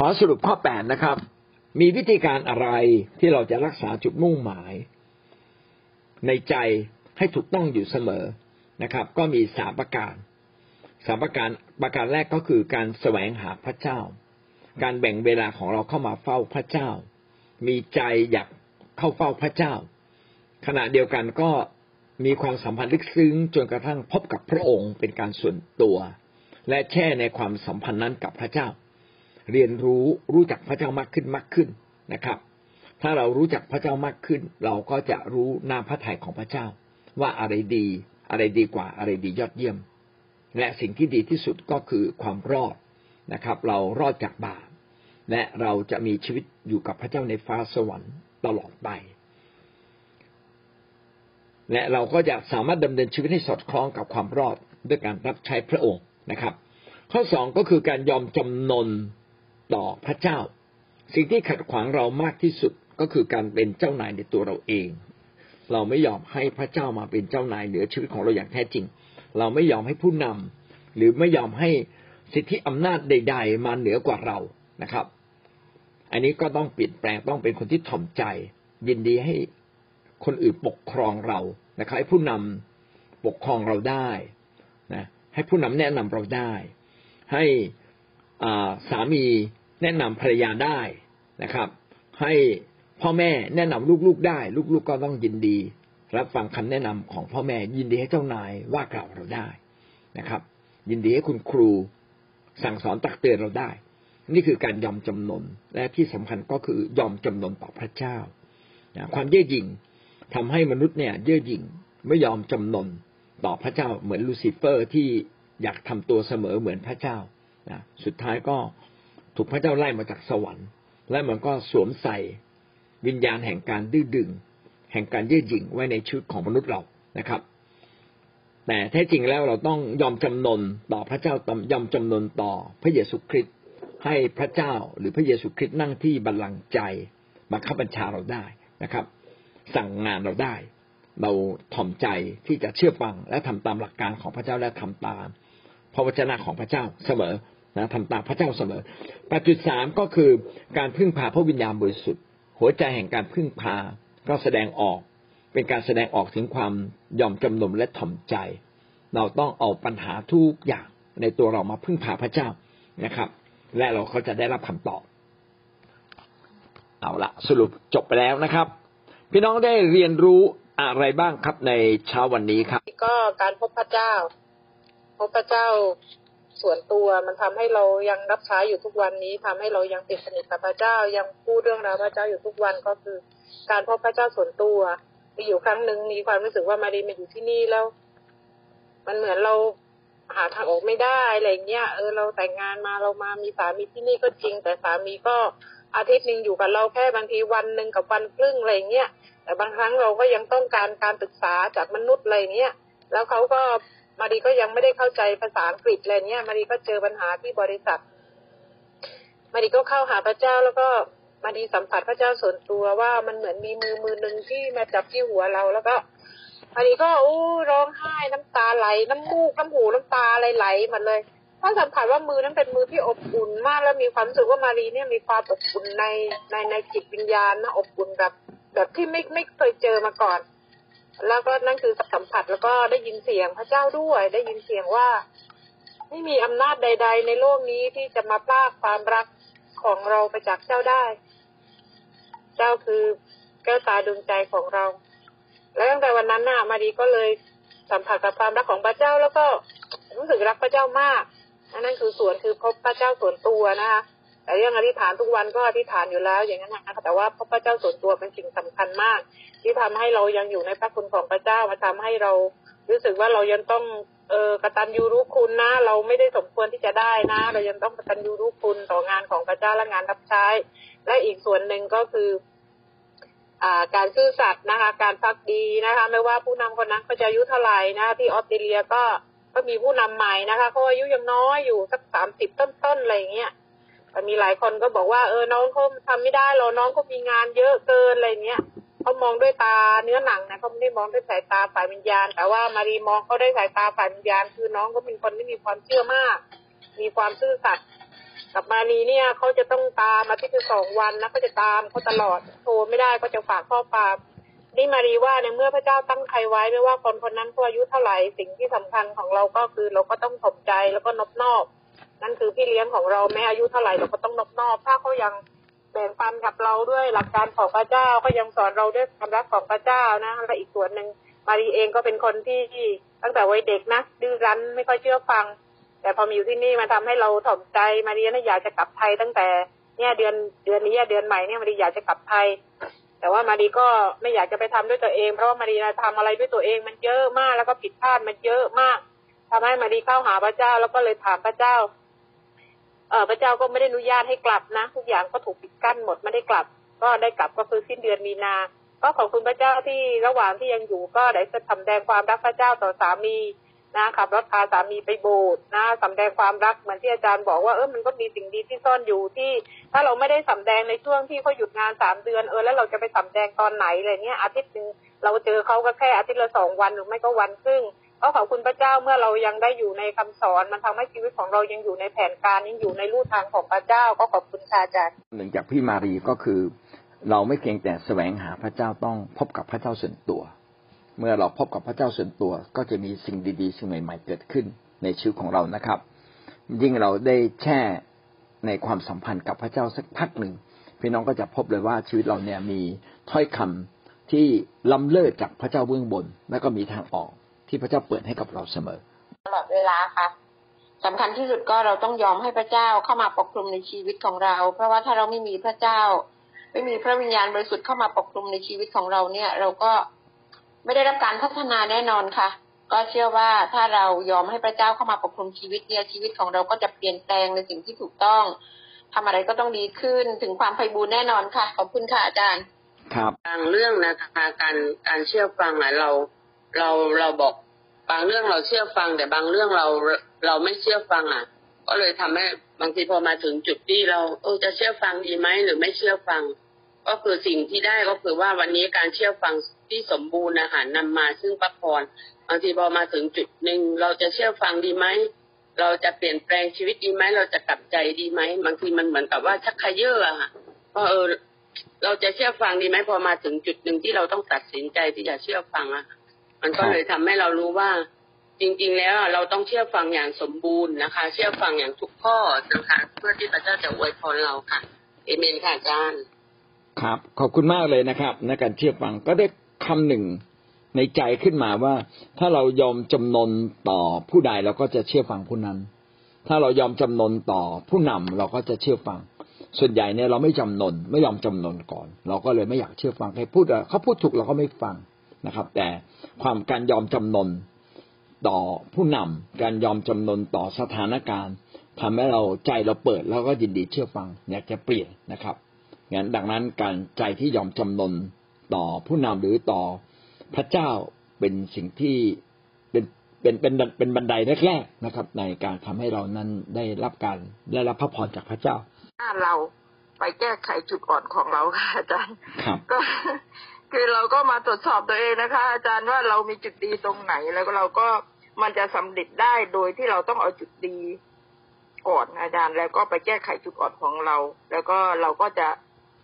ขอสรุปข้อแปดนะครับ มีวิธีการอะไรที่เราจะรักษาจุดมุ่งหมาย ในใจให้ถูกต้องอยู่เสมอนะครับ ก็มีสามประการสามประการประการแรกก็คือการแสวงหาพระเจ้า การแบ่งเวลาของเราเข้ามาเฝ้าพระเจ้า มีใจอยากเข้าเฝ้าพระเจ้า ขณะเดียวกันก็มีความสัมพันธ์ลึกซึ้งจนกระทั่งพบกับพระองค์เป็นการส่วนตัว และแช่ในความสัมพันธ์นั้นกับพระเจ้า เรียนรู้รู้จักพระเจ้ามากขึ้นมากขึ้นนะครับ ถ้าเรารู้จักพระเจ้ามากขึ้น เราก็จะรู้นาพระทัยของพระเจ้า ว่าอะไรดี อะไรดีกว่าอะไรดียอดเยี่ยม และสิ่งที่ดีที่สุดก็คือความรอดนะครับ เรารอดจากบาปและเราจะมีชีวิตอยู่กับพระเจ้าในฟ้าสวรรค์ตลอดไป และเราก็จะสามารถดำเนินชีวิตให้สอดคล้องกับความรอดด้วยการรับใช้พระองค์นะครับ ข้อสองก็คือการยอมจำนน ต่อพระเจ้า สิ่งที่ขัดขวางเรามากที่สุดก็คือการเป็นเจ้านายในตัวเราเอง เราไม่ยอมให้พระเจ้ามาเป็นเจ้านายเหนือชีวิตของเราอย่างแท้จริง เราไม่ยอมให้ผู้นำหรือไม่ยอมให้สิทธิอำนาจใด ๆ มาเหนือกว่าเรานะครับ อันนี้ก็ต้องเปลี่ยนแปลงต้องเป็นคนที่ถ่อมใจ ยินดีให้คนอื่นปกครองเรานะครับให้ผู้นำปกครองเราได้นะให้ผู้นำแนะนำเราได้ ให้ สามีแนะนำภรรยาได้นะครับ ให้พ่อแม่แนะนำลูกๆได้ ลูกๆก็ต้องยินดี รับฟังคำแนะนำของพ่อแม่ยินดีให้เจ้านายว่ากล่าวเราได้นะครับ ยินดีให้คุณครูสั่งสอนตักเตือนเราได้ นี่คือการยอมจำนนและที่สำคัญก็คือยอมจำนนต่อพระเจ้าความเย่อหยิ่งทำให้มนุษย์เนี่ย เย่อหยิ่งไม่ยอมจำนนต่อพระเจ้าเหมือนลูซิเฟอร์ที่อยากทำตัวเสมอเหมือนพระเจ้า นะสุดท้ายก็ถูกพระเจ้าไล่มาจากสวรรค์ และมันก็สวมใส่วิญญาณแห่งการดื้อดึง แห่งการเย่อหยิ่งไว้ในชีวิตของมนุษย์เรานะครับ แต่แท้จริงแล้วเราต้องยอมจำนนต่อพระเจ้ายอมจำนนต่อพระเยซูคริสต์ให้พระเจ้าหรือพระเยซูคริสต์นั่งที่บัลลังก์ใจบังคับบัญชาเราได้นะครับ สั่งงานเราได้ เราถ่อมใจที่จะเชื่อฟังและทำตามหลักการของพระเจ้าและทำตามพระวจนะของพระเจ้าเสมอ นะทำตามพระเจ้าเสมอ ปัจจุดสามก็คือการพึ่งพาพระวิญญาณบริสุทธิ์ หัวใจแห่งการพึ่งพาก็แสดงออก เป็นการแสดงออกถึงความยอมจำนนและถ่อมใจ เราต้องเอาปัญหาทุกอย่างในตัวเรามาพึ่งพาพระเจ้านะครับ และเราก็จะได้รับคำตอบ เอาละสรุปจบไปแล้วนะครับ พี่น้องได้เรียนรู้อะไรบ้างครับในเช้าวันนี้ครับ ก็การพบพระเจ้า พบพระเจ้า ส่วนตัวมันทำให้เรายังรับใช้อยู่ทุกวันนี้ทำให้เรายังติดสนิทกับพระเจ้ายังพูดเรื่องราวพระเจ้าอยู่ทุกวันก็คือ การพบพระเจ้าส่วนตัว มีอยู่ครั้งหนึ่งมีความรู้สึกว่ามารีมาอยู่ที่นี่แล้ว มันเหมือนเราหาทางออกไม่ได้อะไรเงี้ยเออเราแต่งงานมาเรามามีสามีที่นี่ก็จริง แต่สามีก็อาทิตย์หนึ่งอยู่กับเราแค่บางทีวันหนึ่งกับวันครึ่งอะไรเงี้ยแต่บางครั้งเราก็ยังต้องการการศึกษาจากมนุษย์อะไรเงี้ยแล้วเขาก็ มาดีก็ยังไม่ได้เข้าใจภาษาอังกฤษอะไรเงี้ยมาดีก็เจอปัญหาที่บริษัท มาดีก็เข้าหาพระเจ้าแล้วก็มาดีสัมผัสพระเจ้าส่วนตัวว่ามันเหมือนมีมือมือหนึ่งที่มาจับที่หัวเราแล้วก็มาดีก็อู้ร้องไห้น้ำตาไหล น้ำมูกน้ำหูน้ำตาไหลๆหลหมดเลยถ้าสัมผัสว่ามือนั้นเป็นมือที่อบอุ่นมาก แล้วมีความรู้สึกว่ามารีเนี่ยมีความอบอุ่นในในในจิตวิญญาณนะอบอุ่นแบบ แบบที่ไม่ไม่เคยเจอมาก่อน แล้วก็นั่นคือสัมผัสแล้วก็ได้ยินเสียงพระเจ้าด้วย ได้ยินเสียงว่า ไม่มีอำนาจใด ๆ ในโลกนี้ที่จะมาพากความรักของเราไปจากเจ้าได้ เจ้าคือแก้วตาดวงใจของเรา แล้วตั้งแต่วันนั้นน่ะมารีก็เลยสัมผัสกับความรักของพระเจ้าแล้วก็รู้สึกรักพระเจ้ามากนั่นคือส่วนคือพบพระเจ้าส่วนตัวนะคะ แต่เรื่องอธิษฐานทุกวันก็อธิษฐานอยู่แล้ว อย่างนั้นนะคะแต่ว่าพระเจ้าส่วนตัวเป็นสิ่งสำคัญมาก ที่ทำให้เรายังอยู่ในพระคุณของพระเจ้ามาทำให้เรารู้สึกว่าเรายังต้องเออกตัญญูรู้คุณนะ เราไม่ได้สมควรที่จะได้นะ เรายังต้องกตัญญูรู้คุณต่องานของพระเจ้าและงานรับใช้ และอีกส่วนหนึ่งก็คืออ่าการซื่อสัตย์นะคะ การพักดีนะคะ ไม่ว่าผู้นำคนนั้นเขาจะอายุเท่าไหร่นะที่ออสเตรเลียก็ก็มีผู้นำใหม่นะคะเขาอายุยังน้อยอยู่สักสามสิบต้นๆอะไรเงี้ย มีหลายคนก็บอกว่าเออน้องเขาทำไม่ได้หรอน้องเขามีงานเยอะเกินอะไรเงี้ยเขามองด้วยตาเนื้อหนังนะเขาไม่ได้มองด้วยสายตาฝ่ายวิญญาณ แต่ว่ามารีมองเขาได้สายตาฝ่ายวิญญาณ คือน้องก็เป็นคนที่มีความเชื่อมาก มีความซื่อสัตย์กับมานีเนี่ยเขาจะต้องตามอาทิตย์ละสองวันนะเขาจะตามเขาตลอดโทรไม่ได้ก็จะฝากข้อความนี่มารีว่าในเมื่อพระเจ้าตั้งใครไว้ไม่ว่าคนคนนั้นเขาอายุเท่าไหร่สิ่งที่สำคัญของเราก็คือเราก็ต้องสมใจแล้วก็นอบนอบ นั่นคือพี่เลี้ยงของเราแม้อายุเท่าไหร่เราก็ต้องนอบนอบถ้าเขายังแบ่งปันกับเราด้วยหลักการของพระเจ้าก็ยังสอนเราด้วยความรักของพระเจ้านะและอีกส่วนหนึ่งมารีเองก็เป็นคนที่ตั้งแต่วัยเด็กนะดื้อรั้นไม่ค่อยเชื่อฟัง แต่พอมาอยู่ที่นี่มาทำให้เราถ่อมใจมารีน่ะอยากจะกลับไทยตั้งแต่เนี่ยเดือนเดือนนี้เดือนใหม่เนี่ยมารีอยากจะกลับไทย แต่ว่ามารีก็ไม่อยากจะไปทำด้วยตัวเอง เพราะว่ามารีนะทำอะไรด้วยตัวเองมันเยอะมากแล้วก็ผิดพลาดมันเยอะมากทำให้มารีเข้าหาพระเจ้าแล้วก็เลยถามพระเจ้า พระเจ้าก็ไม่ได้อนุญาตให้กลับนะ ทุกอย่างก็ถูกปิดกั้นหมดไม่ได้กลับ ก็ได้กลับก็คือสิ้นเดือนมีนา ก็ขอบคุณพระเจ้าที่ระหว่างที่ยังอยู่ก็ได้สำแดงความรักพระเจ้าต่อสามีนะขับรถพาสามีไปโบสถ์นะสำแดงความรักเหมือนที่อาจารย์บอกว่าเออมันก็มีสิ่งดีที่ซ่อนอยู่ที่ ถ้าเราไม่ได้สำแดงในช่วงที่เขาหยุดงานสามเดือนเออแล้วเราจะไปสำแดงตอนไหนอะไรเงี้ยอาทิตย์หนึ่งเราเจอเขาก็แค่อาทิตย์ละสองวันหรือไม่ก็วันครึ่ง ก็ขอบคุณพระเจ้าเมื่อเรายังได้อยู่ในคำสอนมันทำให้ชีวิตของเรายังอยู่ในแผนการยังอยู่ในรูทางของพระเจ้าก็ขอบคุณค่ะอาจารย์หนึ่งจากพี่มารีก็คือ เราไม่เพียงแต่แสวงหาพระเจ้าต้องพบกับพระเจ้าส่วนตัว เมื่อเราพบกับพระเจ้าส่วนตัว ก็จะมีสิ่งดีๆ สิ่งใหม่ๆเกิดขึ้นในชีวิตของเรานะครับ ยิ่งเราได้แช่ในความสัมพันธ์กับพระเจ้าสักพักหนึ่งพี่น้องก็จะพบเลยว่าชีวิตเราเนี่ยมีถ้อยคำที่ล้ำเลิศจากพระเจ้าเบื้องบน และก็มีทางออก ที่พระเจ้าเปิดให้กับเราเสมอ ตลอดเวลาค่ะสำคัญที่สุดก็เราต้องยอมให้พระเจ้าเข้ามาปกคลุมในชีวิตของเรา เพราะว่าถ้าเราไม่มีพระเจ้า ไม่มีพระวิญญาณบริสุทธิ์เข้ามาปกคลุมในชีวิตของเราเนี่ย เราก็ไม่ได้รับการพัฒนาแน่นอนค่ะ ก็เชื่อว่าถ้าเรายอมให้พระเจ้าเข้ามาปกคลุมชีวิตเนี่ยชีวิตของเราก็จะเปลี่ยนแปลงในสิ่งที่ถูกต้องทำอะไรก็ต้องดีขึ้นถึงความไพบูรณ์แน่นอนค่ะขอบคุณค่ะอาจารย์ ครับบางเรื่องนะคะการการเชื่อฟังอะเรา เราเราบอกบางเรื่องเราเชื่อฟัง แต่บางเรื่องเราเราไม่เชื่อฟังอะ ก็เลยทำให้บางทีพอมาถึงจุดที่เราเออจะเชื่อฟังดีไหมหรือไม่เชื่อฟัง ก็คือสิ่งที่ได้ก็คือว่าวันนี้การเชื่อฟังที่สมบูรณ์นะคะนำมาซึ่งพระพรบางทีพอมาถึงจุดหนึ่งเราจะเชื่อฟังดีไหมเราจะเปลี่ยนแปลงชีวิตดีไหมเราจะกลับใจดีไหมบางทีมันเหมือนกับว่าชักขยเยอะอะค่ะว่าเออ เราจะเชื่อฟังดีไหมพอมาถึงจุดหนึ่งที่เราต้องตัดสินใจที่จะเชื่อฟังอะ มันก็เลยทำให้เรารู้ว่า จริง ๆ แล้วเราต้องเชื่อฟังอย่างสมบูรณ์นะคะ เชื่อฟังอย่างทุกข้อนะคะ เพื่อที่พระเจ้าจะอวยพรเราค่ะเอเมนค่ะอาจารย์ครับ ขอบคุณมากเลยนะครับในการเชื่อฟังก็ได้คำหนึ่งในใจขึ้นมาว่า ถ้าเรายอมจำนนต่อผู้ใดเราก็จะเชื่อฟังผู้นั้น ถ้าเรายอมจำนนต่อผู้นำเราก็จะเชื่อฟัง ส่วนใหญ่เนี่ยเราไม่จำนนไม่ยอมจำนนก่อน เราก็เลยไม่อยากเชื่อฟังใครพูดอะเขาพูดถูกเราก็ไม่ฟัง นะครับ แต่ความการยอมจำนนต่อผู้นำการยอมจำนนต่อสถานการณ์ทำให้เราใจเราเปิดแล้วก็ยินดีเชื่อฟัง อยากจะเปลี่ยนนะครับงั้นดังนั้นการใจที่ยอมจำนนต่อผู้นำหรือต่อพระเจ้าเป็นสิ่งที่เป็นเป็นเป็นเป็นบันไดแรกๆนะครับ ในการทำให้เรานั้นได้รับการได้รับพระพรจากพระเจ้า ถ้าเราไปแก้ไขจุดอ่อนของเราค่ะอาจารย์ครับก็ คือเราก็มาตรวจสอบตัวเองนะคะ อาจารย์ว่าเรามีจุดดีตรงไหน แล้วก็เราก็มันจะสำเร็จได้โดยที่เราต้องเอาจุดดีก่อนอาจารย์ แล้วก็ไปแก้ไขจุดอ่อนของเรา แล้วก็เราก็จะ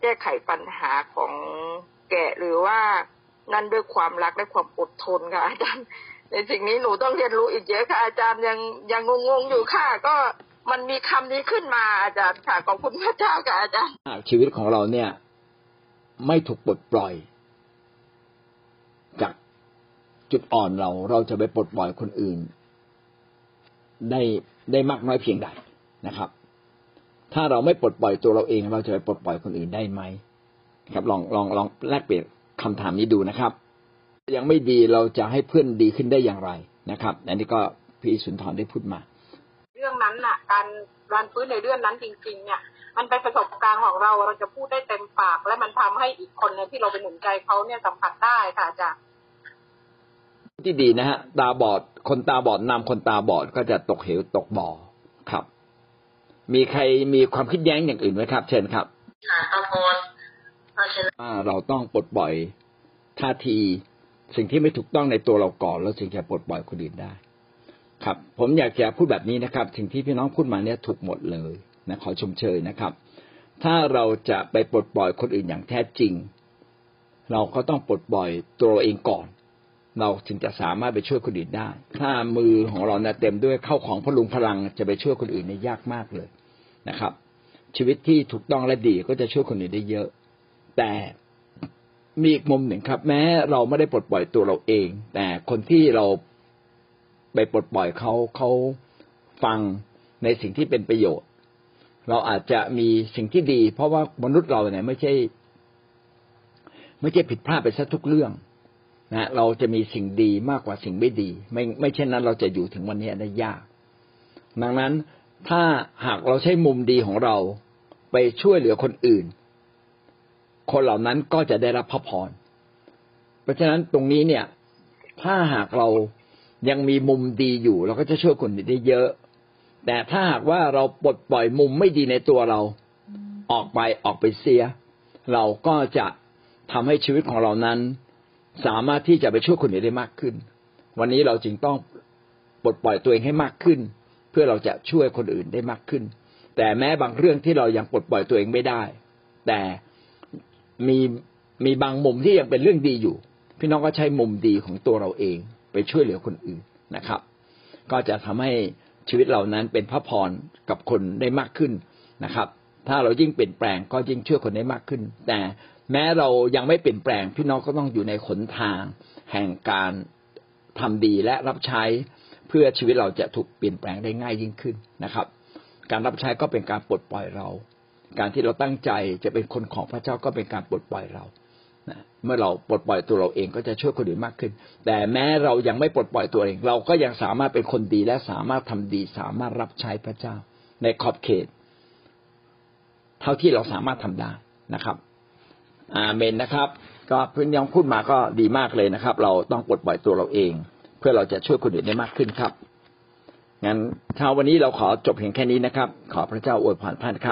แก้ไขปัญหาของแกะหรือว่านั่นด้วยความรักและความอดทนค่ะอาจารย์ในสิ่งนี้หนูต้องเรียนรู้อีกเยอะค่ะ อาจารย์ยังยังงงๆอยู่ค่ะ ก็มันมีคำนี้ขึ้นมาอาจารย์ค่ะขอบคุณพระเจ้าค่ะอาจารย์ชีวิตของเราเนี่ย ไม่ถูกปลดปล่อย จากจุดอ่อนเราเราจะไปปลดปล่อยคนอื่น ได้ได้มากน้อยเพียงใดนะครับ ถ้าเราไม่ปลดปล่อยตัวเราเอง เราจะไปปลดปล่อยคนอื่นได้ไหมครับลองลองลองแลกเปลี่ยนคำถามนี้ดูนะครับ ยังไม่ดีเราจะให้เพื่อนดีขึ้นได้อย่างไรนะครับอันนี้ก็พี่สุนทรได้พูดมา เรื่องนั้นน่ะ การการฟื้นในเรื่องนั้นจริง ๆ เนี่ย มันเป็นประสบการณ์ของเราเราจะพูดได้เต็มปาก และมันทำให้อีกคนเนี่ยที่เราไปหนุนใจเขาเนี่ยสัมผัสได้ค่ะอาจารย์ที่ดีนะฮะตาบอดคนตาบอดนำคนตาบอดก็จะตกเหวตกบ่อครับ มีใครมีความคิดแย้งอย่างอื่นไหมครับ เชิญครับค่ะพระพรเพราะฉะนั้นว่าเราต้องปลดปล่อยท่าที สิ่งที่ไม่ถูกต้องในตัวเราก่อน แล้วจึงจะปลดปล่อยคนอื่นได้ ครับ ผมอยากจะพูดแบบนี้นะครับ สิ่งที่พี่น้องพูดมาเนี่ยถูกหมดเลย นะขอชมเชยนะครับ ถ้าเราจะไปปลดปล่อยคนอื่นอย่างแท้จริง เราก็ต้องปลดปล่อยตัวเราเองก่อน เราถึงจะสามารถไปช่วยคนอื่นได้ ถ้ามือของเราเนี่ยเต็มด้วยเข้าของพลุงพลังจะไปช่วยคนอื่นเนี่ยยากมากเลยนะครับ ชีวิตที่ถูกต้องและดีก็จะช่วยคนอื่นได้เยอะ แต่มีอีกมุมหนึ่งครับ แม้เราไม่ได้ปลดปล่อยตัวเราเอง แต่คนที่เราไปปลดปล่อยเขาเขาฟังในสิ่งที่เป็นประโยชน์ เราอาจจะมีสิ่งที่ดี เพราะว่ามนุษย์เราเนี่ยไม่ใช่ ไม่ใช่ผิดพลาดไปซะทุกเรื่องนะเราจะมีสิ่งดีมากกว่าสิ่งไม่ดี ไม่ไม่เช่นนั้น เราจะอยู่ถึงวันนี้ได้ยาก ดังนั้นถ้าหากเราใช้มุมดีของเราไปช่วยเหลือคนอื่น คนเหล่านั้นก็จะได้รับพระพร เพราะฉะนั้นตรงนี้เนี่ย ถ้าหากเรายังมีมุมดีอยู่ เราก็จะช่วยคนอื่นได้เยอะ แต่ถ้าหากว่าเราปลดปล่อยมุมไม่ดีในตัวเราออกไปออกไปเสีย เราก็จะทำให้ชีวิตของเรานั้น สามารถที่จะไปช่วยคนอื่นได้มากขึ้น วันนี้เราจึงต้องปลดปล่อยตัวเองให้มากขึ้น เพื่อเราจะช่วยคนอื่นได้มากขึ้น แต่แม้บางเรื่องที่เรายังปลดปล่อยตัวเองไม่ได้ แต่มีมีบางมุมที่ยังเป็นเรื่องดีอยู่ พี่น้องก็ใช้มุมดีของตัวเราเอง ไปช่วยเหลือคนอื่นนะครับ ก็จะทำให้ ชีวิตเรานั้นเป็นพระพรกับคนได้มากขึ้นนะครับ ถ้าเรายิ่งเปลี่ยนแปลงก็ยิ่งช่วยคนได้มากขึ้น แต่แม้เรายังไม่เปลี่ยนแปลงพี่น้องก็ต้องอยู่ในขนทางแห่งการทำดีและรับใช้เพื่อชีวิตเราจะถูกเปลี่ยนแปลงได้ง่ายยิ่งขึ้นนะครับ การรับใช้ก็เป็นการปลดปล่อยเรา การที่เราตั้งใจจะเป็นคนของพระเจ้าก็เป็นการปลดปล่อยเรา นะเมื่อเราปลดปล่อยตัวเราเองก็จะช่วยคนอื่นมากขึ้น แต่แม้เรายังไม่ปลดปล่อยตัวเอง เราก็ยังสามารถเป็นคนดีและสามารถทำดี สามารถรับใช้พระเจ้า ในขอบเขต เท่าที่เราสามารถทำได้นะครับ อาเมนนะครับ ก็เพื่อนยังพูดมาก็ดีมากเลยนะครับ เราต้องปลดปล่อยตัวเราเอง เพื่อเราจะช่วยคนอื่นได้มากขึ้นครับงั้นเช้าวันนี้เราขอจบเพียงแค่นี้นะครับ ขอพระเจ้าอวยพรท่านครับ